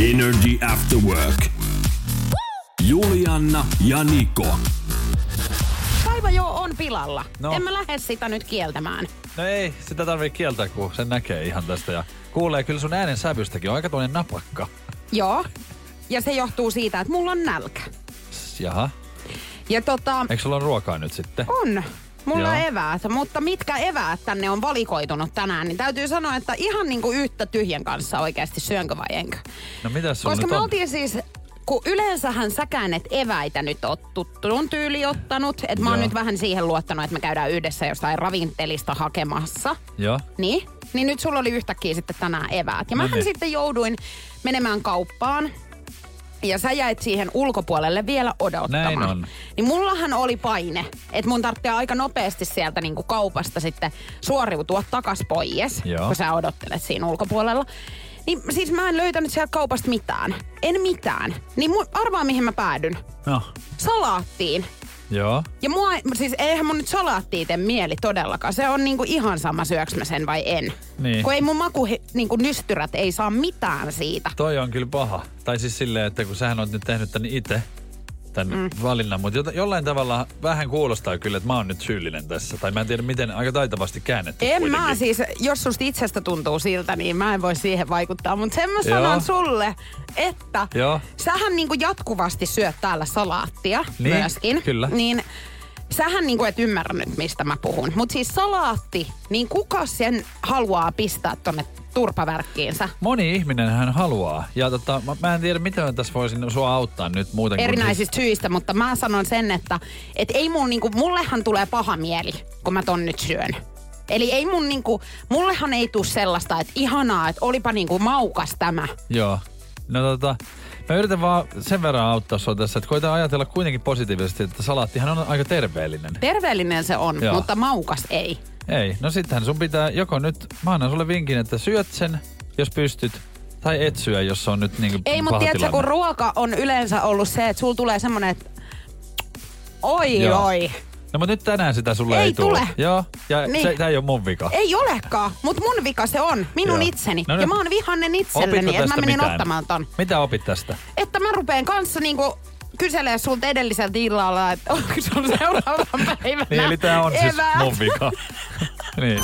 Energy After Work. Julianna ja Niko. Päivä jo on pilalla. No. En mä lähde sitä nyt kieltämään. No ei, sitä tarvii kieltää, kun sen näkee ihan tästä. Ja kuulee kyllä sun äänen sävystäkin. On aika toinen napakka. Joo. Ja se johtuu siitä, että mulla on nälkä. Jaha. Ja tota, Eikö sulla ole ruokaa nyt sitten? on. Mulla on Joo. eväät, mutta mitkä eväät tänne on valikoitunut tänään, niin täytyy sanoa, että ihan niinku yhtä tyhjän kanssa oikeasti syönkö vai enkö. No mitä sulla Koska me on? oltiin siis, kun yleensähän säkään et eväitä nyt oot tuttuun tyyli ottanut, että mä oon Joo. nyt vähän siihen luottanut, että me käydään yhdessä jostain ravintelista hakemassa. Joo. Niin, niin nyt sulla oli yhtäkkiä sitten tänään eväät. Ja No mähän niin. sitten jouduin menemään kauppaan. Ja sä jäit siihen ulkopuolelle vielä odottamaan. Näin on. Niin mullahan oli paine, että mun tarvitsee aika nopeasti sieltä niinku kaupasta sitten suoriutua takas pois, Joo. kun sä odottelet siinä ulkopuolella. Niin siis mä en löytänyt sieltä kaupasta mitään. En mitään. Niin mu- arvaa mihin mä päädyn. No, Salaattiin. Joo. Ja mua, siis eihän mun nyt salaatti tee mieli todellakaan. Se on niinku ihan sama syöks mä sen vai en. Niin. Kun ei mun maku, niinku nystyrät ei saa mitään siitä. Toi on kyllä paha. Tai siis silleen, että kun sähän oot nyt tehnyt tän itse, tän mm. valinnan, mutta jo, jollain tavalla vähän kuulostaa kyllä, että mä oon nyt syyllinen tässä. Tai mä en tiedä, miten aika taitavasti käännetty En kuitenkin. mä siis, jos susta itsestä tuntuu siltä, niin mä en voi siihen vaikuttaa. Mutta sen mä Joo. sanon sulle, että Joo. sähän niinku jatkuvasti syöt täällä salaattia Niin, myöskin. kyllä. Niin sähän niinku et ymmärrä nyt, mistä mä puhun. Mutta siis salaatti, niin kuka sen haluaa pistää tonne turpavärkkiinsä? Moni ihminen hän haluaa. Ja tota, mä, mä en tiedä, miten tässä voisin sua auttaa nyt muuten kuin... erinäisistä syistä, mutta mä sanon sen, että et ei mun niinku, mullehan tulee paha mieli, kun mä ton nyt syön. Eli ei mun niinku, mullehan ei tule sellaista, että ihanaa, että olipa niinku maukas tämä. Joo. No tota, mä yritän vaan sen verran auttaa sua tässä, että koitan ajatella kuitenkin positiivisesti, että salaattihan on aika terveellinen. Terveellinen se on, Joo. mutta maukas ei. Ei, no sittenhän sun pitää joko nyt, mä annan sulle vinkin, että syöt sen, jos pystyt, tai et syö, jos se on nyt niinku Ei, mutta tiedätkö, kun ruoka on yleensä ollut se, että sulla tulee semmonen, että oi Joo. oi. No mutta nyt tänään sitä sulle ei, Ei tule. Joo, ja Niin. se, tää ei ole mun vika. Ei olekaan, mutta mun vika se on, minun Joo. itseni. No ja nyt- mä oon vihannen itselleni, että mä menin mitään? ottamaan ton. Mitä opit tästä? Että mä rupeen kanssa niinku kyselee sulta edelliseltä illalla, että onko sun seuraavan päivänä Niin, eli tää on siis eväät. mun vika. niin.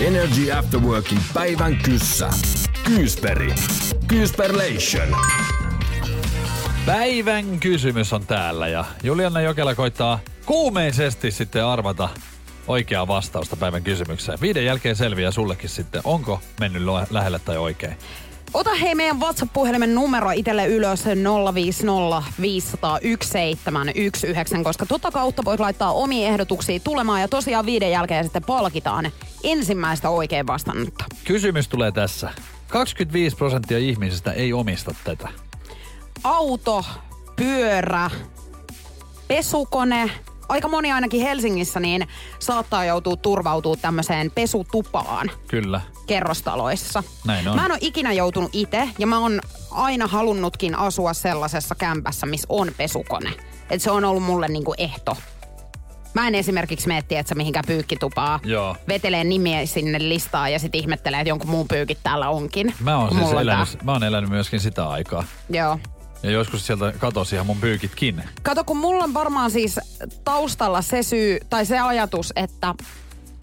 Energy After Workin päivän kyssä. Kyysperi. Kyysperlation. Päivän kysymys on täällä ja Juliana Jokela koittaa kuumeisesti sitten arvata oikeaa vastausta päivän kysymykseen. Viiden jälkeen selviää sullekin sitten, onko mennyt lähelle tai oikein. Ota hei meidän WhatsApp-puhelimen numero itselle ylös 050 501 719, koska tota kautta voit laittaa omia ehdotuksia tulemaan ja tosiaan viiden jälkeen sitten palkitaan ensimmäistä oikein vastannutta. Kysymys tulee tässä. 25 prosenttia ihmisistä ei omista tätä. Auto, pyörä, pesukone, aika moni ainakin Helsingissä niin saattaa joutua turvautua tämmöiseen pesutupaan Kyllä. kerrostaloissa. Näin on. Mä en ole ikinä joutunut itse ja mä oon aina halunnutkin asua sellaisessa kämpässä, missä on pesukone. Et se on ollut mulle niinku ehto. Mä en esimerkiksi mene, tiedätkö, mihinkään pyykkitupaa. Joo. Vetelee nimiä sinne listaan ja sitten ihmettelee, että jonkun muun pyykit täällä onkin. Mä oon siis elänyt, mä oon elänyt myöskin sitä aikaa. Joo. Ja joskus sieltä katosi ihan mun pyykitkin. Kato, kun mulla on varmaan siis taustalla se syy, tai se ajatus, että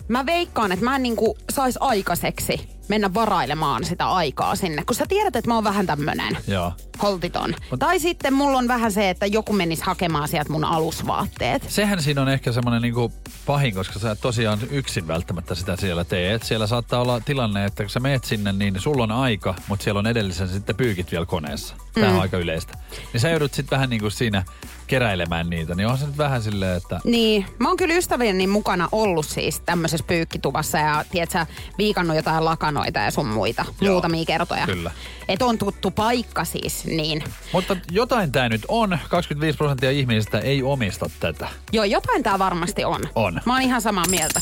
mä veikkaan, että mä en niinku sais aikaiseksi mennä varailemaan sitä aikaa sinne. Kun sä tiedät, että mä oon vähän tämmönen Joo. holtiton. Tai sitten mulla on vähän se, että joku menisi hakemaan sieltä mun alusvaatteet. Sehän siinä on ehkä semmoinen niinku pahin, koska sä et tosiaan yksin välttämättä sitä siellä teet. Siellä saattaa olla tilanne, että kun sä meet sinne, niin sulla on aika, mutta siellä on edellisen sitten pyykit vielä koneessa. Tämä Mm. on aika yleistä. Niin sä joudut sitten vähän niin kuin siinä keräilemään niitä, niin on se nyt vähän silleen, että Niin, mä oon kyllä ystävieni mukana ollut siis tämmöisessä pyykkituvassa ja tiedätkö, viikannut jotain lakanoita ja sun muita, Joo, muutamia kertoja. kyllä. Et on tuttu paikka siis, niin. Mutta jotain tämä nyt on. 25 prosenttia ihmisistä ei omista tätä. Joo, jotain tää varmasti on. On. Mä oon ihan samaa mieltä.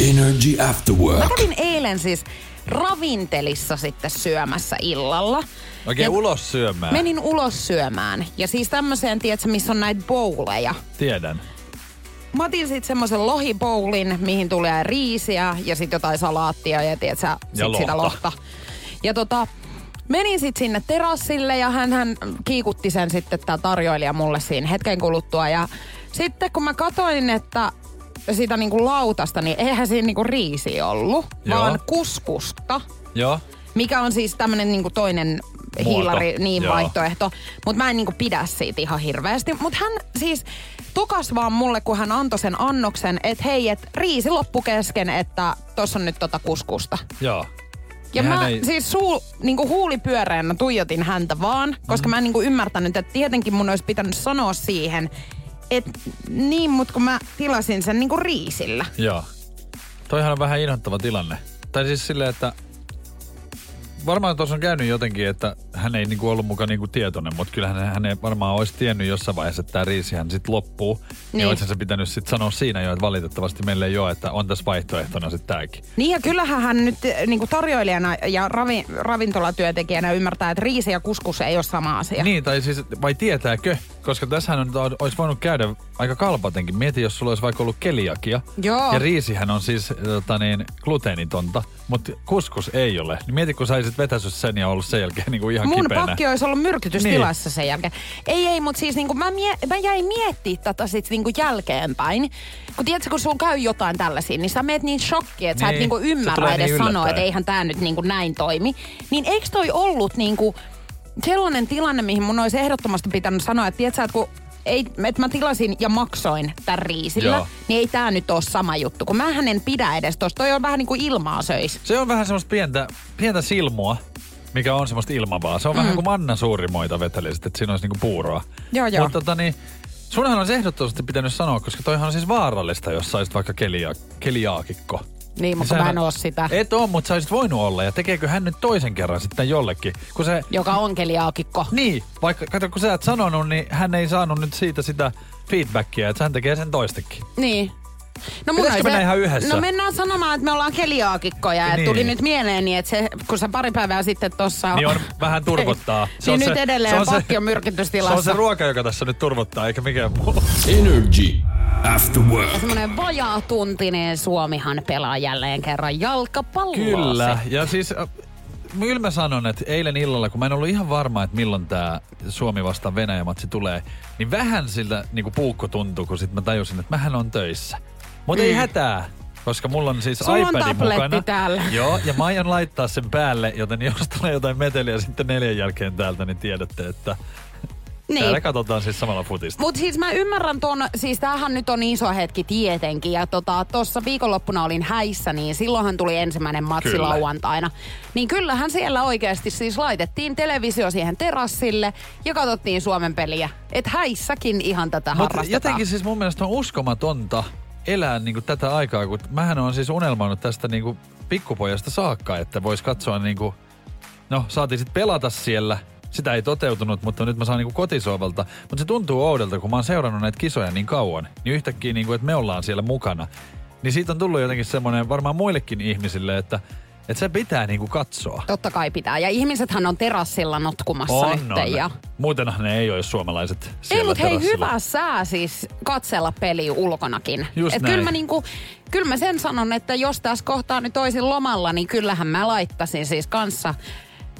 Energy After Mä Work. kävin eilen siis ravintelissa sitten syömässä illalla. Oikein Ja ulos syömään. Menin ulos syömään. Ja siis tämmöiseen, tiedätkö, missä on näitä bowleja. Tiedän. Mä otin sitten semmoisen lohiboulin, mihin tulee riisiä ja sitten jotain salaattia ja tiedätkö, sit lohta. sitä lohta. Ja tota, menin sitten sinne terassille ja hän, hän kiikutti sen sitten tämä tarjoilija mulle siinä hetken kuluttua. Ja sitten kun mä katsoin, että sitä niinku lautasta, niin eihän siinä niinku riisi ollut, Joo. vaan kuskusta. Joo. Mikä on siis tämmönen niinku toinen Muoto. hiilari, niin Joo. vaihtoehto. Mutta mä en niinku pidä siitä ihan hirveästi. Mutta hän siis tokas vaan mulle, kun hän antoi sen annoksen, että hei, että riisi loppu kesken, että tossa on nyt tota kuskusta. Joo. Ja Niin mä ei- siis suu, niinku huulipyöreänä tuijotin häntä vaan, koska Mhm. mä en niinku ymmärtänyt, että tietenkin mun olisi pitänyt sanoa siihen, että niin, mutta kun mä tilasin sen niinku riisillä. Joo. Toihan on vähän inhottava tilanne. Tai siis silleen, että varmaan tuossa on käynyt jotenkin, että hän ei niinku ollut mukaan niinku tietoinen, mutta kyllähän hän ei varmaan olisi tiennyt jossain vaiheessa, että tämä riisihän sitten loppuu. Niin, Niin. niin olisi se pitänyt sitten sanoa siinä jo, että valitettavasti meille ei ole, että on tässä vaihtoehtona sitten tämäkin. Niin ja kyllähän hän nyt eh, niinku tarjoilijana ja ravi, ravintolatyöntekijänä ymmärtää, että riisi ja kuskus ei ole sama asia. Niin, tai siis, vai tietääkö? Koska tässähän on, olisi voinut käydä aika kalpatenkin. Mieti, jos sulla olisi vaikka ollut keliakia. Joo. Ja riisihän on siis tota niin, gluteenitonta, mutta kuskus ei ole. Niin mieti, kun saisit vetässyt sen ja ollut sen jälkeen niin kuin ihan Mun kipeänä. pakki olisi ollut myrkytystilassa niin. sen jälkeen. Ei, ei, mutta siis niinku, mä, mie- mä jäin miettimään tätä sit niinku jälkeenpäin. Kun tiedätkö, kun sulla käy jotain tällaisia, niin sä meet niin shokki, että sä et Niin, niinku se ymmärrä tulee edes niin sanoa, että eihän tää nyt niinku näin toimi. Niin eikö toi ollut niinku sellainen tilanne, mihin mun olisi ehdottomasti pitänyt sanoa, että tiedätkö, että kun ei, että mä tilasin ja maksoin tämän riisillä, Joo. niin ei tää nyt ole sama juttu. Kun mähän en pidä edes tosta. Toi on vähän niin kuin ilmaa söis. Se on vähän semmoista pientä, pientä silmua, mikä on semmoista ilmavaa. Se on mm. vähän kuin Manna suurimoita vetelisit, että siinä olisi niinku puuroa. Joo, joo. Mutta tota niin, sunhan olisi ehdottomasti pitänyt sanoa, koska toihan on siis vaarallista, jos saisit vaikka kelia, keliaakikko. Niin, mutta mä en oo sitä. Et oo, mutta sä olisit voinut olla. Ja tekeekö hän nyt toisen kerran sitten jollekin? Kun se, Joka on keliaakikko. niin, vaikka kato, kun sä et sanonut, niin hän ei saanut nyt siitä sitä feedbackia, että hän tekee sen toistekin. Niin. No Pitäisikö olisi mennä ihan yhdessä? No mennään sanomaan, että me ollaan keliaakikkoja. Niin. Niin. Tuli nyt mieleeni, että se, kun sä pari päivää sitten tossa... Niin on vähän turvottaa. niin nyt edelleen pakki on Se myrkytystilassa. on se ruoka, joka tässä nyt turvottaa, eikä mikään muu. Energy After Work. Semmoinen vajaatuntinen Suomihan pelaa jälleen kerran jalkapalloa. Kyllä, ja siis äh, kyllä mä sanon, että eilen illalla, kun mä en ollut ihan varma, että milloin tämä Suomi vastaan Venäjä-matsi tulee, niin vähän siltä niin puukko tuntui, kun sitten mä tajusin, että mähän on töissä. Mutta mm. ei hätää, koska mulla on siis Sulla on iPad tabletti mukana. täällä. Joo, ja mä aion laittaa sen päälle, joten jos tulee jotain meteliä sitten neljän jälkeen täältä, niin tiedätte, että Niin. täällä katsotaan siis samalla futista. Mutta siis mä ymmärrän ton, siis tämähän nyt on iso hetki tietenkin. Ja tota, tuossa viikonloppuna olin häissä, niin silloinhan tuli ensimmäinen matsi Kyllä. lauantaina. Niin kyllähän siellä oikeasti siis laitettiin televisio siihen terassille ja katsottiin Suomen peliä. Et häissäkin ihan tätä Mutta harrastetaan. jotenkin siis mun mielestä on uskomatonta elää niinku tätä aikaa, kun mähän on siis unelmoinut tästä niinku pikkupojasta saakka, että vois katsoa niinku, no saatiin sitten pelata siellä, sitä ei toteutunut, mutta nyt mä saan niinku kotisoivalta. Mutta se tuntuu oudolta, kun mä oon seurannut näitä kisoja niin kauan, niin yhtäkkiä niinku, että me ollaan siellä mukana. Niin siitä on tullut jotenkin semmoinen varmaan muillekin ihmisille, että, että se pitää niinku katsoa. Totta kai pitää. Ja ihmisethän on terassilla notkumassa On, nyt. on. Ja... Muutenhan ne ei ole suomalaiset Ei, siellä mutta hei, hyvä sää siis katsella peli ulkonakin. Just Et näin. kyllä, mä niinku, kyllä mä sen sanon, että jos tässä kohtaa nyt toisin lomalla, niin kyllähän mä laittaisin siis kanssa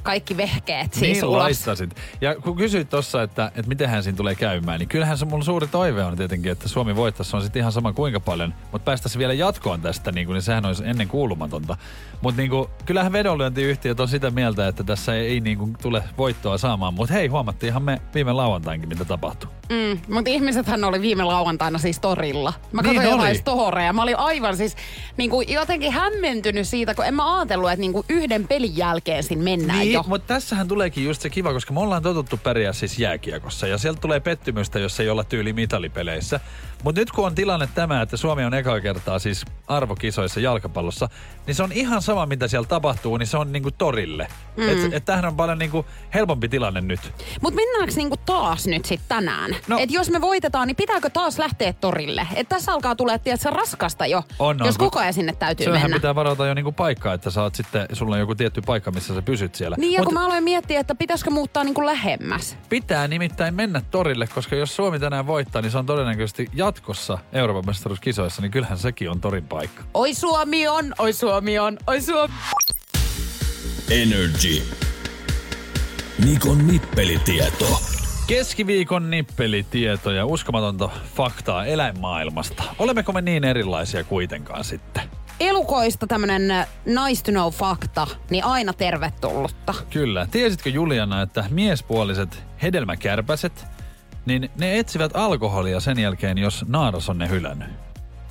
kaikki vehkeet siis niin ulos. laittasit. Ja kun kysyit tuossa, että, että miten siinä tulee käymään, niin kyllähän se mun suuri toive on tietenkin, että Suomi voittaisi. Se on sitten ihan sama kuinka paljon. Mutta päästäisiin vielä jatkoon tästä, niin, kuin, niin sehän olisi ennen kuulumatonta. Mutta niin kuin, kyllähän vedonlyöntiyhtiöt on sitä mieltä, että tässä ei, ei niin kuin, tule voittoa saamaan. Mutta hei, huomattiinhan me viime lauantainkin, mitä tapahtui. Mm, mutta ihmisethän oli viime lauantaina siis torilla. Mä Niin katsoin jotain oli. storeja. Mä olin aivan siis niin kuin jotenkin hämmentynyt siitä, kun en mä ajatellut, että niin kuin yhden pelin jälkeen siinä mennään Niin, jo. mutta tässähän tuleekin just se kiva, koska me ollaan totuttu pärjää siis jääkiekossa ja sieltä tulee pettymystä, jos ei olla tyyli mitalipeleissä. Mutta nyt kun on tilanne tämä, että Suomi on eka kertaa siis arvokisoissa jalkapallossa, niin se on ihan sama, mitä siellä tapahtuu, niin se on niinku torille. Mm. Että et tämähän on paljon niinku helpompi tilanne nyt. Mutta mennäänkö niinku taas nyt sitten tänään? No. Et jos me voitetaan, niin pitääkö taas lähteä torille? Et tässä alkaa tulla, että raskasta jo, On, on, jos koko ajan sinne täytyy mennä. pitää varata jo niinku paikkaa, että saat sitten, sulla on joku tietty paikka, missä sä pysyt siellä. Niin, ja Mut kun mä aloin miettiä, että pitäisikö muuttaa niinku lähemmäs. Pitää nimittäin mennä torille, koska jos Suomi tänään voittaa, niin se on todennäköisesti jatkossa Euroopan mestaruuskisoissa, niin kyllähän sekin on torin paikka. Oi Suomi on, oi Suomi on, oi Suomi. Energy. Nikon nippelitieto. Keskiviikon nippelitietoja, uskomatonta faktaa eläinmaailmasta. Olemmeko me niin erilaisia kuitenkaan sitten? Elukoista tämmönen nice to know fakta, niin aina tervetullutta. Kyllä. Tiesitkö Juliana, että miespuoliset hedelmäkärpäset, niin ne etsivät alkoholia sen jälkeen, jos naaras on ne hylännyt.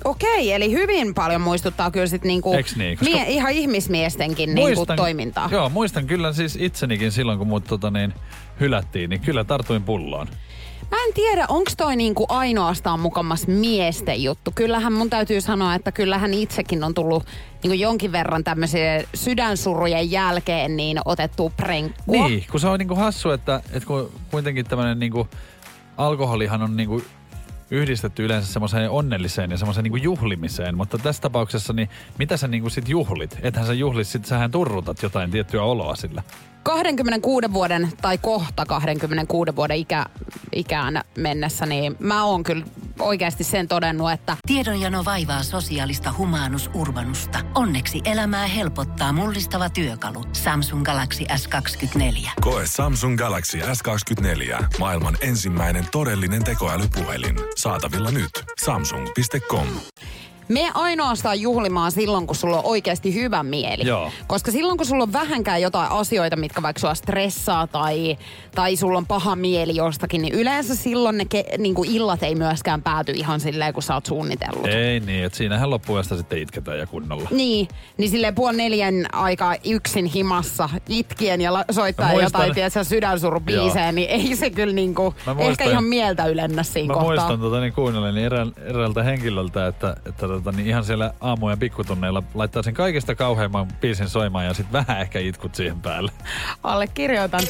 Okei, eli hyvin paljon muistuttaa kyllä sit niinku niin? Koska- mie- ihan ihmismiestenkin niinku toimintaa. Joo, muistan kyllä siis itsenikin silloin, kun mut tota niin, hylättiin, niin kyllä tartuin pulloon. Mä en tiedä, onko toi niinku ainoastaan mukamas miesten juttu. Kyllähän mun täytyy sanoa, että kyllähän itsekin on tullut niinku jonkin verran tämmöisiä sydänsurujen jälkeen niin otettu prenkkua. Niin, kun se on niinku hassu, että, että kun kuitenkin tämmöinen niinku, alkoholihan on niinku yhdistetty yleensä semmoiseen onnelliseen ja semmoiseen niinku juhlimiseen, mutta tässä tapauksessa, niin mitä sä niinku sit juhlit? Ethän sä juhlit, sit sähän turrutat jotain tiettyä oloa sillä. 26 vuoden tai kohta 26 vuoden ikä, ikään mennessä, niin mä oon kyllä oikeasti sen todennut, että Tiedonjano vaivaa sosiaalista humanus urbanusta. Onneksi elämää helpottaa mullistava työkalu. Samsung Galaxy S24. Koe Samsung Galaxy S24. Maailman ensimmäinen todellinen tekoälypuhelin. Saatavilla nyt. Samsung.com. me ainoastaan juhlimaan silloin, kun sulla on oikeasti hyvä mieli. Joo. Koska silloin, kun sulla on vähänkään jotain asioita, mitkä vaikka sua stressaa tai, tai sulla on paha mieli jostakin, niin yleensä silloin ne ke, niin kuin illat ei myöskään pääty ihan silleen, kun sä oot suunnitellut. Ei niin, että siinähän loppuajasta sitten itketään ja kunnolla. Niin, niin silleen puoli neljän aikaa yksin himassa itkien ja la- soittaa Mä jotain, tiedätkö, sydänsurubiisejä, niin ei se kyllä niinku, Mä ehkä ihan mieltä ylennä siinä Mä kohtaa. muistan tota, niin kuunnelleni erä, eräältä henkilöltä, että, että tota, niin ihan siellä aamujen pikkutunneilla laittaa sen kaikista kauheimman biisin soimaan ja sitten vähän ehkä itkut siihen päälle. Allekirjoitan.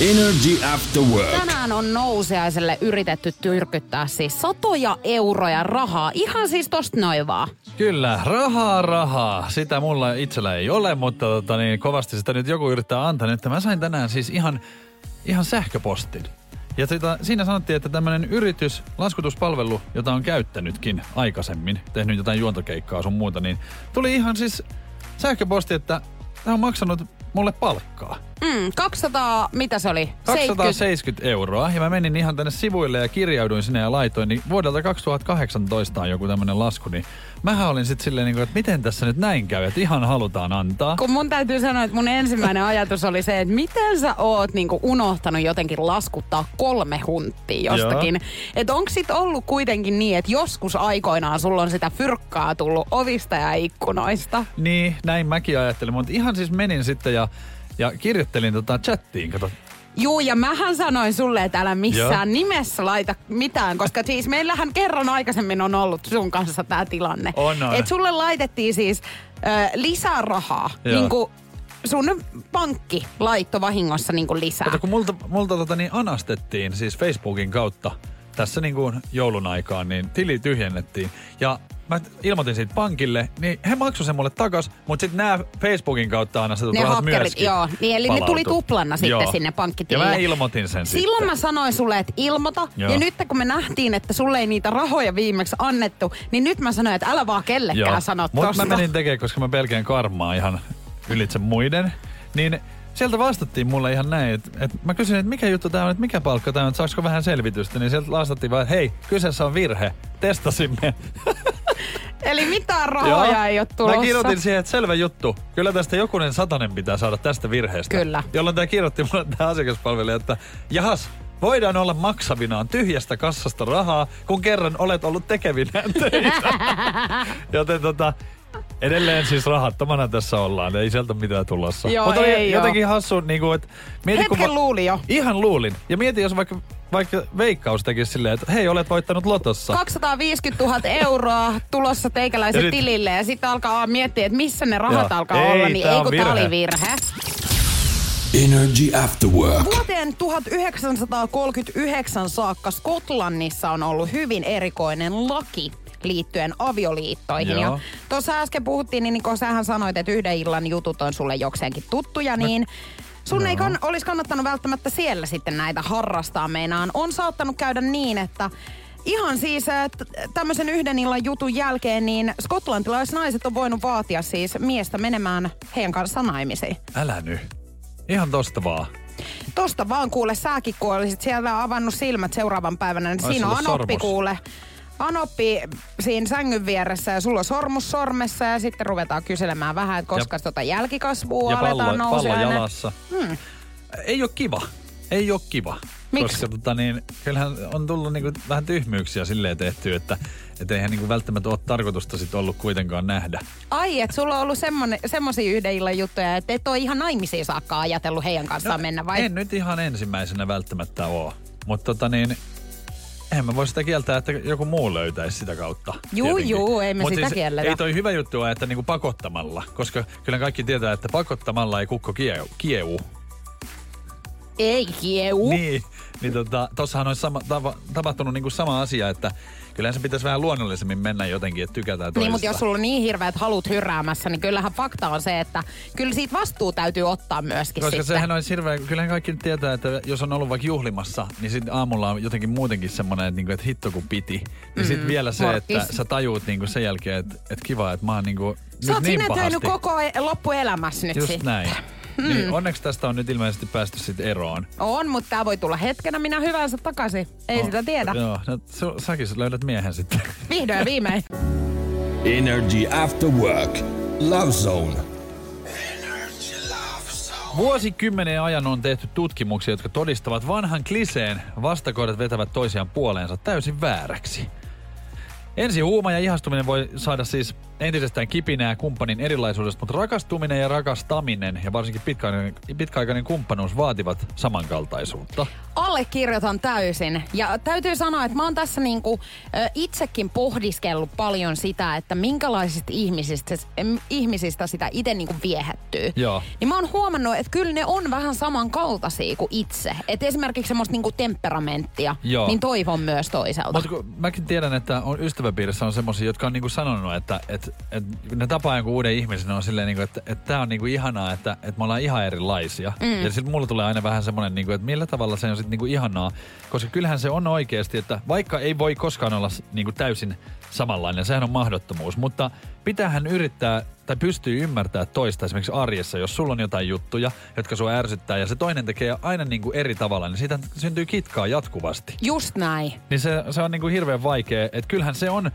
Energy After Work. Tänään on nousiaiselle yritetty tyrkyttää siis satoja euroja rahaa. Ihan siis tosta noin vaan. Kyllä, rahaa, rahaa. Sitä mulla itsellä ei ole, mutta tota, niin, kovasti sitä nyt joku yrittää antaa. Nyt mä sain tänään siis ihan, ihan sähköpostin. Ja sitä, siinä sanottiin, että tämmöinen yritys, laskutuspalvelu, jota on käyttänytkin aikaisemmin, tehnyt jotain juontokeikkaa sun muuta, niin tuli ihan siis sähköposti, että tämä on maksanut mulle palkkaa. Mm, 200, mitä se oli? 70. 270 euroa. Ja mä menin ihan tänne sivuille ja kirjauduin sinne ja laitoin. Niin vuodelta 2018 on joku tämmönen lasku. Niin mähän olin sitten silleen, niin kuin, että miten tässä nyt näin käy, että ihan halutaan antaa. Kun mun täytyy sanoa, että mun ensimmäinen ajatus oli se, että miten sä oot niinku unohtanut jotenkin laskuttaa kolme hunttia jostakin. Että onko sit ollut kuitenkin niin, että joskus aikoinaan sulla on sitä fyrkkaa tullut ovista ja ikkunoista? Niin, näin mäkin ajattelin. Mutta ihan siis menin sitten ja, ja kirjoittelin tota chattiin. Kato, Juu, ja mähän sanoin sulle, että älä missään Joo. nimessä laita mitään, koska siis meillähän kerran aikaisemmin on ollut sun kanssa tämä tilanne. On, on. Että sulle laitettiin siis ö, lisää rahaa, Joo. niin kuin sun pankki laitto vahingossa niin kuin lisää. Kato, kun multa, multa tota niin anastettiin siis Facebookin kautta tässä niin kuin joulun aikaan, niin tili tyhjennettiin. Ja mä ilmoitin siitä pankille, niin he maksoi sen mulle takas, mutta sitten nämä Facebookin kautta anastetut Ne rahat hakkerit, myöskin joo. Niin, eli ne palautu. tuli tuplana sitten Joo. sinne Ja pankkitilille. mä ilmoitin sen Silloin sitten. mä sanoin sulle, että ilmoita. Joo. Ja nyt kun me nähtiin, että sulle ei niitä rahoja viimeksi annettu, niin nyt mä sanoin, että älä vaan kellekään sano Mutta mä menin tekemään, koska mä pelkään karmaa ihan ylitse muiden, niin sieltä vastattiin mulle ihan näin, että, että mä kysyin, että mikä juttu tämä on, että mikä palkka tämä on, että saako vähän selvitystä, niin sieltä vastattiin vaan, että hei, kyseessä on virhe, testasimme. Eli mitään rahoja ei ole tulossa. Mä kirjoitin siihen, että selvä juttu. Kyllä tästä jokunen satanen pitää saada tästä virheestä. Kyllä. Jolloin tämä kirjoitti mulle tämä asiakaspalvelija, että jahas, voidaan olla maksavinaan tyhjästä kassasta rahaa, kun kerran olet ollut tekevinään töitä. Joten tota, Edelleen siis rahattomana tässä ollaan, ei sieltä mitään tulossa. Joo, Mutta ei jotenkin hassu, niin kuin, että... Mieti, kun Hetken va- luuli jo. Ihan luulin. Ja mieti, jos vaikka, vaikka veikkaus tekisi silleen, että hei, olet voittanut lotossa. 250 000 euroa tulossa teikäläisen Ja tilille ja sitten alkaa miettiä, että missä ne rahat Joo. alkaa Ei, olla, niin ei kun tää virhe. oli virhe. Energy After Work. Vuoteen 1939 saakka Skotlannissa on ollut hyvin erikoinen laki liittyen avioliittoihin. Joo. Ja tuossa äsken puhuttiin, niin kun sähän sanoit, että yhden illan jutut on sulle jokseenkin tuttuja, niin sun ei kann- olisi kannattanut välttämättä siellä sitten näitä harrastaa meinaan. On saattanut käydä niin, että Ihan siis äh, tämmöisen yhden illan jutun jälkeen, niin skotlantilaisnaiset on voinut vaatia siis miestä menemään heidän kanssaan naimisiin. Älä nyt. Ihan tosta vaan. Tosta vaan kuule, säkin kun olisit siellä avannut silmät seuraavan päivänä, niin Ois siinä on sormus. kuule. Anoppi siinä sängyn vieressä ja sulla on sormus sormessa ja sitten ruvetaan kyselemään vähän, että koska tota jälkikasvua Ja aletaan pallo, nousua. pallo ja jalassa. Hmm. Ei ole kiva. Ei ole kiva. Miksi? Koska tota, niin, kyllähän on tullut niinku vähän tyhmyyksiä silleen tehty, että et eihän niinku välttämättä ole tarkoitusta sit ollut kuitenkaan nähdä. Ai, että sulla on ollut semmoisia yhden illan juttuja, että et ole ihan naimisiin saakka ajatellut heidän kanssaan mennä vai? No, En nyt ihan ensimmäisenä välttämättä oo. Mutta tota niin, eihän mä voi sitä kieltää, että joku muu löytäisi sitä kautta. Juu, tietenkin. juu, ei me Mut sitä siis kielletä. Ei toi hyvä juttu ole, että niinku pakottamalla, koska kyllä kaikki tietää, että pakottamalla ei kukko kieu. kieu. Ei kieu. Niin, niin tota, tossahan olisi sama, tava, tapahtunut niinku sama asia, että kyllähän se pitäisi vähän luonnollisemmin mennä jotenkin, että tykätään toisesta. Niin, mutta jos sulla on niin hirveät halut hyrräämässä, niin kyllähän fakta on se, että kyllä siitä vastuu täytyy ottaa myöskin Koska sitten. sehän olisi hirveä, kyllähän kaikki tietää, että jos on ollut vaikka juhlimassa, niin sitten aamulla on jotenkin muutenkin semmoinen, että, niinku, että hitto kun piti. Niin mm, sitten vielä se, morkkis. että sä tajuut niinku sen jälkeen, että, että kiva, että mä oon niinku Sä oot niin pahasti. koko e- loppuelämässä nyt Just sitten. näin. Niin, onneksi tästä on nyt ilmeisesti päästy sitten eroon. On, mutta tää voi tulla hetkenä minä hyvänsä takaisin. Ei No, sitä tiedä. Joo, no, su, säkin sä löydät miehen sitten. Vihdoin ja viimein. Energy After Work. Love Zone. Vuosikymmenen ajan on tehty tutkimuksia, jotka todistavat vanhan kliseen vastakohdat vetävät toisiaan puoleensa täysin vääräksi. Ensi huuma ja ihastuminen voi saada siis entisestään kipinää kumppanin erilaisuudesta, mutta rakastuminen ja rakastaminen ja varsinkin pitkäaikainen, pitkäaikainen kumppanuus vaativat samankaltaisuutta. Allekirjoitan täysin. Ja täytyy sanoa, että mä oon tässä niinku, itsekin pohdiskellut paljon sitä, että minkälaisista ihmisistä, ihmisistä sitä itse niinku viehättyy. Joo. Niin mä oon huomannut, että kyllä ne on vähän samankaltaisia kuin itse. Että esimerkiksi semmoista niinku temperamenttia, Joo. niin toivon myös toiselta. Mutta mäkin tiedän, että on ystäväpiirissä on semmoisia, jotka on niinku sanonut, että et, et ne tapaa jonkun uuden ihmisen, ne on silleen, niinku, että et tää on niinku ihanaa, että et me ollaan ihan erilaisia. Mm. Ja sitten mulla tulee aina vähän semmoinen, niinku, että millä tavalla se on sitten niinku ihanaa. Koska kyllähän se on oikeasti, että vaikka ei voi koskaan olla niinku täysin samanlainen, sehän on mahdottomuus. Mutta pitäähän yrittää tai pystyy ymmärtämään toista esimerkiksi arjessa, jos sulla on jotain juttuja, jotka sua ärsyttää ja se toinen tekee aina niinku eri tavalla, niin siitä syntyy kitkaa jatkuvasti. Just näin. Niin se, se on niinku hirveän vaikea. Että kyllähän se on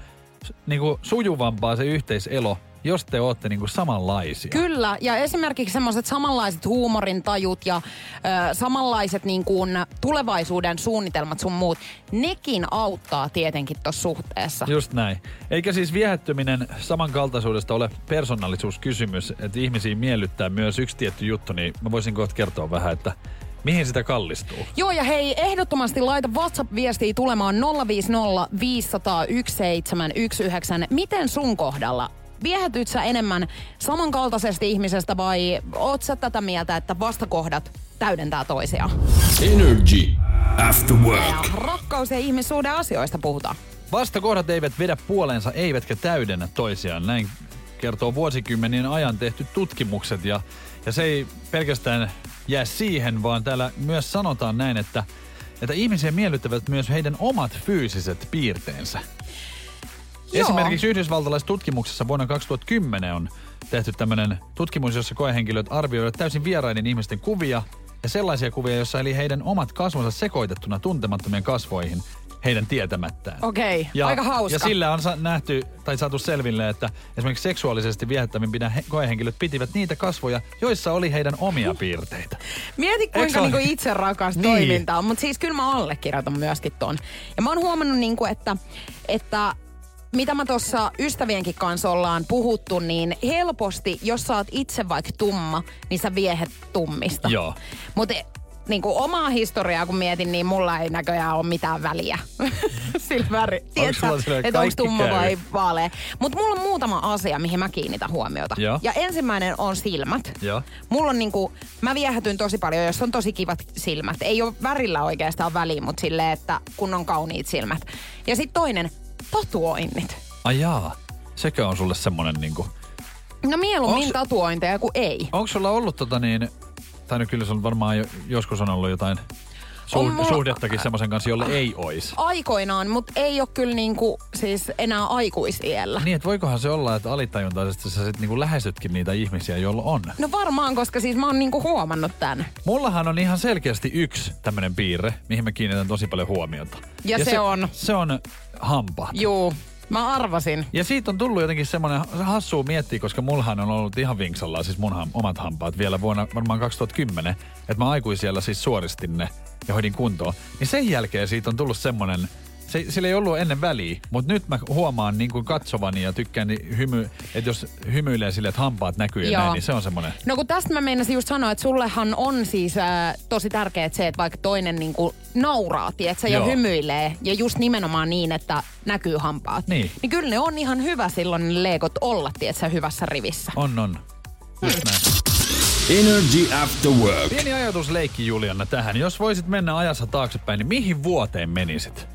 s- niinku sujuvampaa se yhteiselo, jos te ootte niinku samanlaisia. Kyllä, ja esimerkiksi semmoiset samanlaiset huumorintajut ja ö, samanlaiset niin kuin tulevaisuuden suunnitelmat sun muut, nekin auttaa tietenkin tuossa suhteessa. Just näin. Eikä siis viehättyminen samankaltaisuudesta ole persoonallisuuskysymys, että ihmisiä miellyttää myös yksi tietty juttu, niin mä voisin kohta kertoa vähän, että mihin sitä kallistuu. Joo, ja hei, ehdottomasti laita WhatsApp-viestiä tulemaan 050 500 1719. Miten sun kohdalla? Viehätyt sä enemmän samankaltaisesta ihmisestä vai oot sä tätä mieltä, että vastakohdat täydentää toisiaan? Energy After Ja Work. rakkaus- ja ihmissuhde asioista puhutaan. Vastakohdat eivät vedä puoleensa eivätkä täydennä toisiaan. Näin kertoo vuosikymmenien ajan tehty tutkimukset ja, ja se ei pelkästään jää siihen, vaan täällä myös sanotaan näin, että, että ihmisiä miellyttävät myös heidän omat fyysiset piirteensä. Joo. Esimerkiksi yhdysvaltalaisessa tutkimuksessa vuonna 2010 on tehty tämmöinen tutkimus, jossa koehenkilöt arvioivat täysin vieraiden ihmisten kuvia ja sellaisia kuvia, joissa eli heidän omat kasvonsa sekoitettuna tuntemattomien kasvoihin. Heidän tietämättään. Okei, aika hauska. Ja sillä on sa- nähty tai saatu selville, että esimerkiksi seksuaalisesti viehättävimpinä he- koehenkilöt pitivät niitä kasvoja, joissa oli heidän omia piirteitä. Mieti kuinka niinku itse rakas Niin. toiminta on, mutta siis kyllä mä allekirjoitan myöskin ton. Ja mä oon huomannut niinku, että, että mitä mä tuossa ystävienkin kanssa ollaan puhuttu, niin helposti, jos sä oot itse vaikka tumma, niin sä viehet tummista. Joo. Mutta niin kuin omaa historiaa kun mietin, niin mulla ei näköjään ole mitään väliä. Sillä väri. Tiedätkö, että onko tumma käy? vai vaalea. Mutta mulla on muutama asia, mihin mä kiinnitän huomiota. Joo. Ja ensimmäinen on silmät. Joo. Mulla on niinku, mä viehätyn tosi paljon, jos on tosi kivat silmät. Ei ole värillä oikeastaan väliä, mutta silleen, että kun on kauniit silmät. Ja sitten toinen, tatuoinnit. Ai jaa. Sekö on sulle semmonen niinku... No mieluummin Onks- tatuointeja kuin ei. Onko sulla ollut tota niin... Tai nyt kyllä se on varmaan jo, joskus on ollut jotain suh- mulla- suhdettakin semmoisen kanssa, jolle ei ois. Aikoinaan, mutta ei ole kyllä niinku, siis enää aikuisiellä. Niin, että voikohan se olla, että alitajuntaisesti sä sit niinku lähestytkin niitä ihmisiä, joilla on. No varmaan, koska siis mä oon niinku huomannut tän. Mullahan on ihan selkeästi yksi tämmönen piirre, mihin mä kiinnitän tosi paljon huomiota. Ja se on? Se on hampaat. Juu, mä arvasin. Ja siitä on tullut jotenkin semmoinen hassua miettiä, koska mullahan on ollut ihan vinksallaan siis mun omat hampaat vielä vuonna varmaan 2010, että mä aikuisiellä siis suoristin ne ja hoidin kuntoon. Niin sen jälkeen siitä on tullut semmoinen, se, sillä ei ollut ennen väliä, mutta nyt mä huomaan niin kuin katsovani ja tykkään niin hymy, että jos hymyilee sille, että hampaat näkyy ja Joo. näin, niin se on semmoinen. No kun tästä mä meinasin just sanoa, että sullehan on siis äh, tosi tärkeää se, että vaikka toinen niinku nauraa, tietsä, ja hymyilee, ja just nimenomaan niin, että näkyy hampaat. Niin. Niin kyllä ne on ihan hyvä silloin ne leekot olla, tietsä, hyvässä rivissä. On, on. Just näin. Energy After Work. Pieni ajatusleikki Juliana tähän. Jos voisit mennä ajassa taaksepäin, niin mihin vuoteen menisit?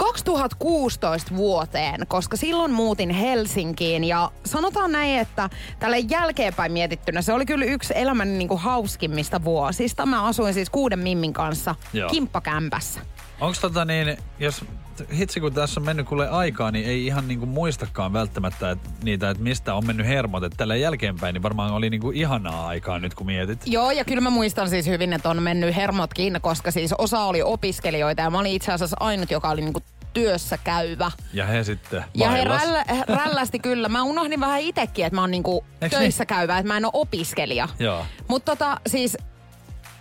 2016 vuoteen, koska silloin muutin Helsinkiin ja sanotaan näin, että tälle jälkeenpäin mietittynä se oli kyllä yksi elämäni niinku hauskimmista vuosista. Mä asuin siis kuuden mimmin kanssa Joo. kimppakämpässä. Onko tota niin, jos hitsi kun tässä on mennyt kuule aikaa, niin ei ihan niinku muistakaan välttämättä et niitä, että mistä on mennyt hermot. Että tällä jälkeenpäin niin varmaan oli niinku ihanaa aikaa nyt kun mietit. Joo, ja kyllä mä muistan siis hyvin, että on mennyt hermotkin, koska siis osa oli opiskelijoita ja mä olin itse asiassa ainut, joka oli niinku työssä käyvä. Ja he sitten Ja he rällä, rällästi kyllä. Mä unohdin vähän itekin, että mä oon niinku Eiks töissä käyvä, että mä en ole opiskelija. Joo. Mutta tota, siis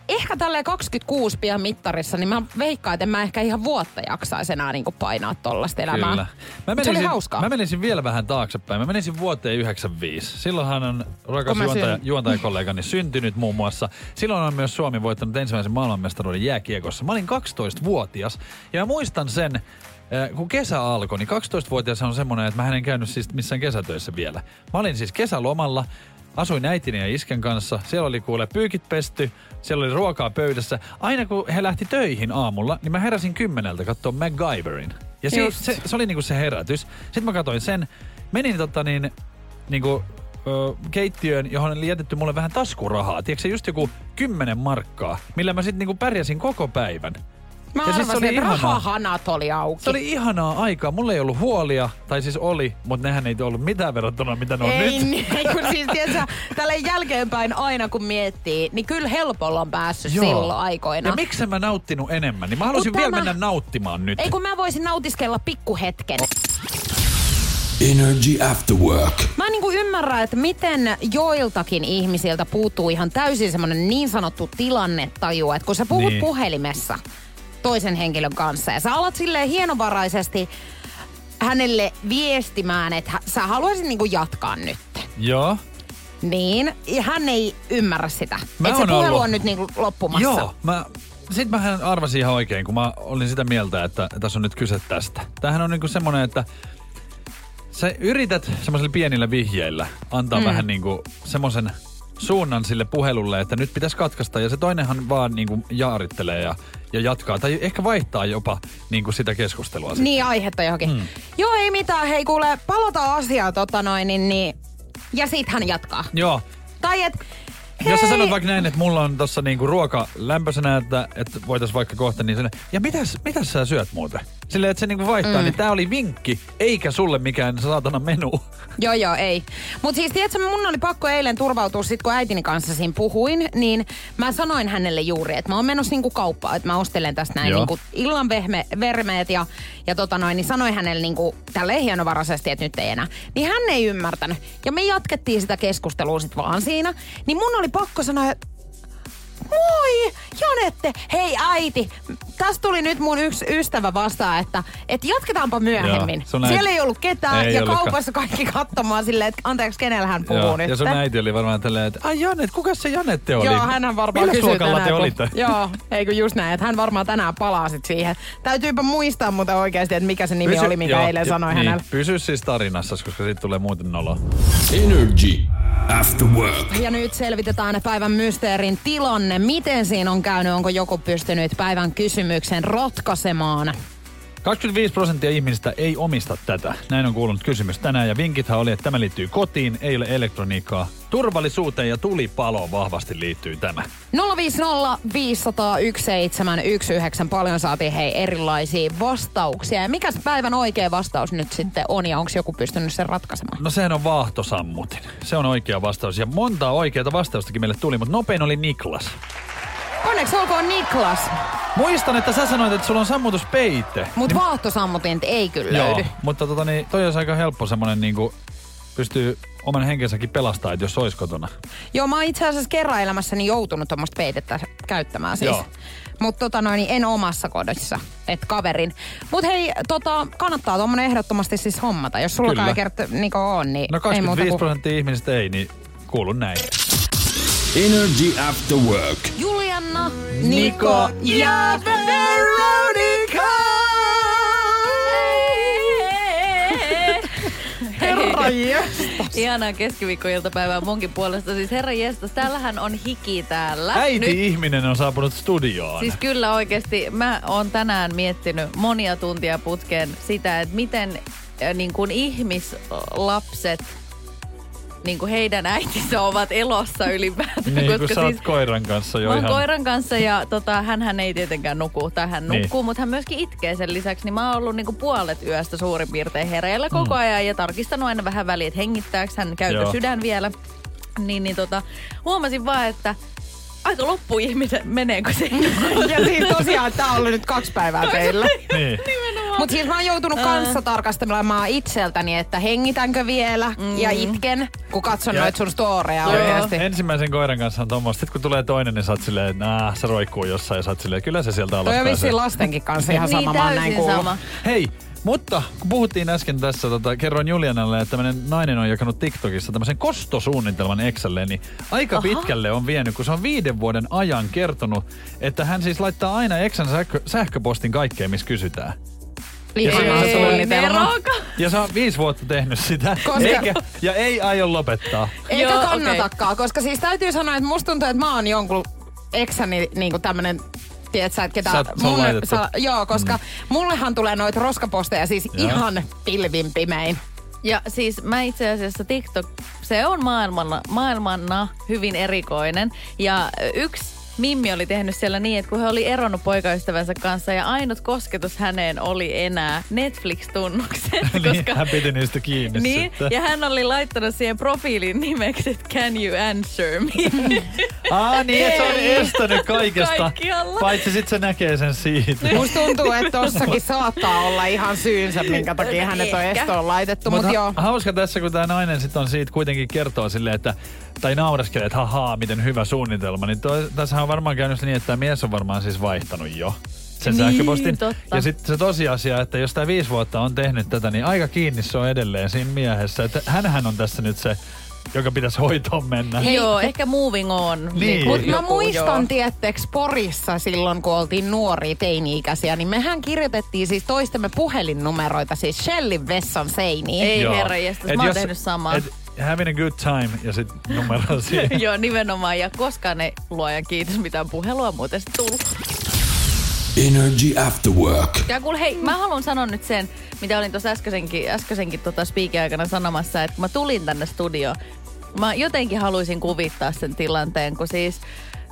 ehkä tälleen 26 pian mittarissa, niin mä veikkaan, että en mä ehkä ihan vuotta jaksaisi enää niinku painaa tollasta elämää. Kyllä. Mä Mut se oli hauskaa. Mä menisin vielä vähän taaksepäin. Mä menisin vuoteen 95. Silloinhan on rakas juontaja, syn- juontajakollegani syntynyt muun muassa. Silloin on myös Suomi voittanut ensimmäisen maailmanmestaruuden jääkiekossa. Mä olin 12-vuotias ja mä muistan sen, eh, kun kesä alkoi, niin 12-vuotias on semmoinen, että mä en käynyt siis missään kesätöissä vielä. Mä olin siis kesälomalla, asuin äitini ja isken kanssa. Siellä oli kuule pyykit pesty, siellä oli ruokaa pöydässä. Aina kun he lähti töihin aamulla, niin mä heräsin kymmeneltä katsoa MacGyverin. Ja se, Just. se, se oli niinku se herätys. Sitten mä katsoin sen, menin tota niin, niinku, ö, keittiöön, johon oli jätetty mulle vähän taskurahaa. Tiedätkö se just joku 10 markkaa, millä mä sitten niinku pärjäsin koko päivän. Mä Ja siis se oli rahahanat oli auki. Se oli ihanaa aikaa. Mulla ei ollut huolia, tai siis oli, mutta nehän ei ollut mitään verrattuna, mitä ne on ei, nyt. niin, kun siis tiedätkö, tälle jälkeenpäin aina kun miettii, niin kyllä helpolla on päässyt Joo. silloin aikoina. Ja miksi mä nauttinut enemmän? Niin mä haluaisin Mut vielä mennä nauttimaan nyt. Ei kun mä voisin nautiskella pikkuhetken. Energy After Work. Mä en niinku ymmärrä, että miten joiltakin ihmisiltä puuttuu ihan täysin semmonen niin sanottu tilannetaju, että kun sä puhut niin. puhelimessa toisen henkilön kanssa ja sä alat silleen hienovaraisesti hänelle viestimään, että sä haluaisit niinku jatkaa nyt. Joo. Niin, ja hän ei ymmärrä sitä. Mä Että se puhelu ollut- on nyt niinku loppumassa. Joo, mä, sit mähän arvasin ihan oikein, kun mä olin sitä mieltä, että tässä on nyt kyse tästä. Tämähän on niinku semmonen, että sä yrität semmoisilla pienillä vihjeillä antaa mm. vähän niinku semmoisen suunnan sille puhelulle, että nyt pitäisi katkaista. Ja se toinenhan vaan niinku jaarittelee ja, ja jatkaa. Tai ehkä vaihtaa jopa niinku sitä keskustelua. sit. Niin, aihetta johonkin. Mm. Joo, ei mitään. Hei, kuule, palataan asiaa tota noin, niin, niin... Ja sit hän jatkaa. Joo. Tai et... Jos sä hei, sanot vaikka näin, että mulla on tossa niinku ruoka lämpöisenä, että, että voitais vaikka kohta niin sen, ja mitäs, mitäs sä syöt muuten? Silleen, että se niinku vaihtaa, mm. niin tää oli vinkki, eikä sulle mikään saatana menu. Joo, joo, ei. Mutta siis tiedätkö, mun oli pakko eilen turvautua sit, kun äitini kanssa siinä puhuin, niin mä sanoin hänelle juuri, että mä oon menossa niinku kauppaan, että mä ostelen tästä näin Joo. niinku illan vehme, vermeet ja, ja tota noin, niin sanoin hänelle niinku tälleen hienovaraisesti, että nyt ei enää. Niin hän ei ymmärtänyt. Ja me jatkettiin sitä keskustelua sit vaan siinä. Niin mun oli pakko sanoa, että Moi, Janette. Hei äiti, tästä tuli nyt mun yksi ystävä vastaan, että, että jatketaanpa myöhemmin. Joo, äiti- Siellä ei ollut ketään Ei ja ollutkaan. kaupassa kaikki katsomaan silleen, että anteeksi, kenellä hän puhuu Joo, nyt. ja sun äiti oli varmaan tälleen, että ai Janet, kuka se Janette oli? Joo, hänhän varmaan Millä luokalla tänään, te kun- olitte? Joo, eikö just näin, että hän varmaan tänään palaa sit siihen. Täytyypä muistaa mutta oikeasti, että mikä se nimi Pysy- oli, mikä joo, eilen sanoi niin, hänelle. Pysy siis tarinassa, koska siitä tulee muuten nolo. Energy After Work. Ja nyt selvitetään päivän mysteerin tilanne. Miten siinä on käynyt? Onko joku pystynyt päivän kysymyksen ratkaisemaan? 25 prosenttia ihmisistä ei omista tätä. Näin on kuulunut kysymys tänään ja vinkithän oli, että tämä liittyy kotiin, ei ole elektroniikkaa. Turvallisuuteen ja tulipaloon vahvasti liittyy tämä. 050 501 719. Paljon saatiin hei erilaisia vastauksia. Ja mikä se päivän oikea vastaus nyt sitten on ja onko joku pystynyt sen ratkaisemaan? No sehän on vaahtosammutin. Se on oikea vastaus ja monta oikeaa vastaustakin meille tuli, mutta nopein oli Niklas. Onneksi olkoon Niklas, Muistan, että sä sanoit, että sulla on sammutuspeite. mutta vaahtosammutin ei kyllä Joo, löydy. mutta tota, niin, toi olisi aika helppo semmonen niinku, pystyy oman henkensäkin pelastaa, että jos olisi kotona. Joo, mä oon itse asiassa kerran elämässäni joutunut tuommoista peitettä käyttämään siis. Joo. Mutta tota noin, en omassa kodissa, et kaverin. Mut hei, tota, kannattaa tuommoinen ehdottomasti siis hommata. Jos sulla kai kerta niinku on, niin No ei muuta 25 kuin... prosenttia ihmisistä ei, niin kuulun näin. Energy After Work. Julianna, Niko ja Veronica. Herra Ihanaa keskiviikkoiltapäivää munkin puolesta. Siis herra jestas, täällähän on hiki täällä. Äiti ihminen on saapunut studioon. Siis kyllä oikeasti, mä oon tänään miettinyt monia tuntia putkeen sitä, että miten äh, niin kuin ihmislapset, niin kuin heidän äitinsä ovat elossa ylipäätään. niin, kun koska sä oot siis, koiran kanssa jo Mä ihan... koiran kanssa ja tota, hän ei tietenkään nuku, tai hän Niin. nukkuu, mutta hän myöskin itkee sen lisäksi. Niin mä oon ollut niinku puolet yöstä suurin piirtein hereillä koko Mm. ajan ja tarkistanut aina vähän väliin, että hengittääkö hän, käykö Joo. sydän vielä. Niin, niin tota, huomasin vaan, että aika loppu ihminen meneekö se. Ja siis tosiaan tää on ollut nyt kaksi päivää teillä. Niin. Mutta siis mä oon joutunut kanssa tarkastelemaan itseltäni, että hengitänkö vielä ja itken, kun katson noita sun storeja oikeasti. Ensimmäisen koiran kanssa on tommoista. Sitten kun tulee toinen, niin sä oot silleen, että nah, se roikkuu jossain ja sä oot silleen, kyllä se sieltä alas Toi on vissiin lastenkin kanssa ihan sama, niin, mä oon näin sama. Hei, mutta kun puhuttiin äsken tässä, tota, kerroin Julianalle, että tämmönen nainen on jakanut TikTokissa tämmöisen kostosuunnitelman Excelle, niin aika Aha. pitkälle on vienyt, kun se on viiden vuoden ajan kertonut, että hän siis laittaa aina Exän sähkö, sähköpostin kaikkeen, missä kysytään. Ihana Ei, suunnitelma. Veroka. Ja se on viisi vuotta tehnyt sitä, Koska- eikä, ja ei aio lopettaa. Eikä Joo, kannatakaan, koska siis täytyy sanoa, että musta tuntuu, että mä oon jonkun eksäni niinku tämmönen Tiedätkö, että ketä... Sä on laitettu. joo, koska mm. mullehan tulee noita roskaposteja siis Joo. ihan pilvin pimein. Ja siis mä itse asiassa TikTok, se on maailmana, maailmana hyvin erikoinen. Ja yksi Mimmi oli tehnyt siellä niin, että kun he oli eronnut poikaystävänsä kanssa ja ainut kosketus häneen oli enää Netflix-tunnukset. niin, hän piti niistä kiinni Niin, sitten. ja hän oli laittanut siihen profiilin nimeksi, että can you answer me? Aa niin, että se on estänyt kaikesta. Kaikkialla. Paitsi sit se näkee sen siitä. Musta tuntuu, että tossakin saattaa olla ihan syynsä, minkä takia hänet on estoon laitettu, Mutta mutta joo. ha- hauska tässä, kun tämä nainen sitten on siitä kuitenkin kertoo silleen, että tai nauraskelee, että hahaa, miten hyvä suunnitelma, niin toi, tässä on varmaan käynyt niin, että tämä mies on varmaan siis vaihtanut jo sen Niin, sähköpostin. totta. Ja sitten se tosiasia, että jos tämä viisi vuotta on tehnyt tätä, niin aika kiinni se on edelleen siinä miehessä. Että hänhän on tässä nyt se, joka pitäisi hoitoon mennä. Hei. Joo, ehkä moving on. Niin. Mutta mä joku, muistan, joo. tietteeks Porissa silloin, kun oltiin nuoria teini-ikäisiä, niin mehän kirjoitettiin siis toistemme puhelinnumeroita, siis Shellin vessan seiniin. Ei Joo. herra mä oon jos- tehnyt samaa. et having a good time ja sitten numero siihen. Joo, nimenomaan. Ja koskaan ei luojan kiitos mitään puhelua muuten sit tullut. Energy After Work. Ja kuule, hei, mä haluan sanoa nyt sen, mitä olin tuossa äskeisenkin, äskeisenkin tota speakin aikana sanomassa, että kun mä tulin tänne studioon, mä jotenkin haluaisin kuvittaa sen tilanteen, kun siis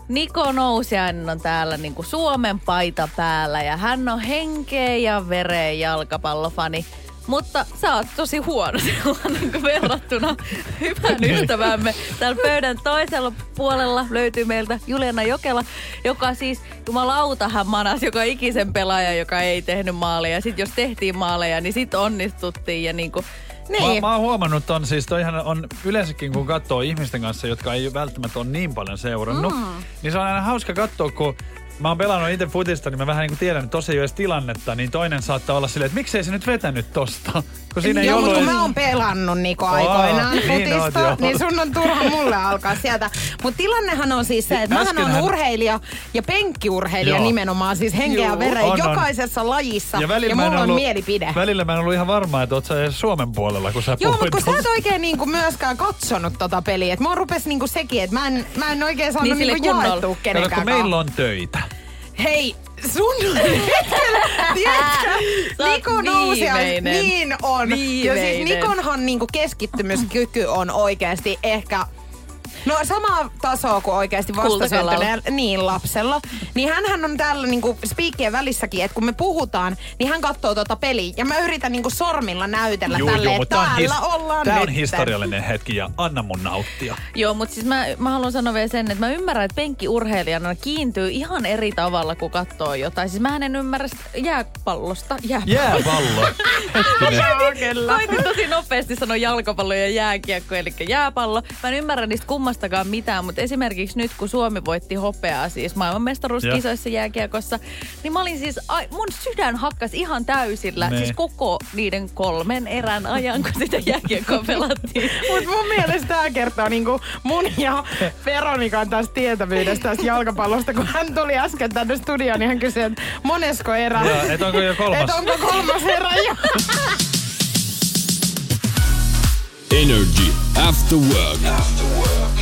Niko Nousiainen on täällä niin kuin Suomen paita päällä ja hän on henkeä ja vereen jalkapallofani. Mutta sä oot tosi huono silloin niin kuin verrattuna hyvän ystävämme. Täällä pöydän toisella puolella löytyy meiltä Juliana Jokela, joka siis jumalauta hän manas joka ikisen pelaaja, joka ei tehnyt maaleja. Sitten jos tehtiin maaleja, niin sit onnistuttiin ja niin kuin Niin. Mä, mä oon huomannut ton, siis toihan on yleensäkin kun katsoo ihmisten kanssa, jotka ei välttämättä ole niin paljon seurannut, mm. niin se on aina hauska katsoa, kun mä oon pelannut itse futista, niin mä vähän niin kuin tiedän, että tosi ei ole edes tilannetta, niin toinen saattaa olla silleen, että miksei se nyt vetänyt tosta. Kun siinä ei Joo, ollut mutta kun mä oon pelannut Niko aikoinaan niin futista, oot, joo. niin sun on turha mulle alkaa sieltä. Mutta tilannehan on siis se, että mähän on urheilija ja penkkiurheilija Joo. nimenomaan, siis henkeä ja On, on. jokaisessa lajissa. Ja, ja mä mulla on ollut- mielipide. Välillä mä en ollut ihan varma, että oot sä edes Suomen puolella, kun sä Joo, puhuit mutta kun sä et oikein niinku myöskään katsonut tota peliä. Et mua rupes niinku sekin, että mä en, mä en oikein saanut Niin niin niinku jaettua Kato, kenenkään kun meillä on töitä. Hei, sun... Tiedätkö? Sä oot Niko nousi viimeinen. Niin on. Ja siis Viimeinen. Nikonhan niinku keskittymiskyky on oikeasti ehkä No samaa tasoa kuin oikeasti vastasyntyneellä niin lapsella. Niin hänhän on täällä niinku spiikkien välissäkin, että kun me puhutaan, niin hän katsoo tota peliä. Ja mä yritän niinku sormilla näytellä Juu, tälle, juu, että täällä his- ollaan tää on historiallinen hetki ja anna mun nauttia. Joo, mutta siis mä, mä haluan sanoa vielä sen, että mä ymmärrän, että penkkiurheilijana kiintyy ihan eri tavalla, kun katsoo jotain. Siis mä en ymmärrä sitä jääpallosta. Jääpallo. Jääpallo. Joo. Koitin tosi nopeasti sanoa jalkapallo ja jääkiekko, eli jääpallo. Mä en ymmärrä niistä kummastakaan mitään, mutta esimerkiksi nyt kun Suomi voitti hopeaa siis maailmanmestaruuskisoissa jääkiekossa, niin mä olin siis, ai, mun sydän hakkas ihan täysillä, Nee. siis koko niiden kolmen erän ajan, kun sitä jääkiekkoa pelattiin. Mutta mun mielestä tämä kertoo niinku mun ja Veronikan tästä tietävyydestä tästä jalkapallosta. Kun hän tuli äsken tänne studioon, niin hän kysyi, että monesko erä? Joo, et onko jo kolmas? Et onko kolmas erä jo? Energy After Work.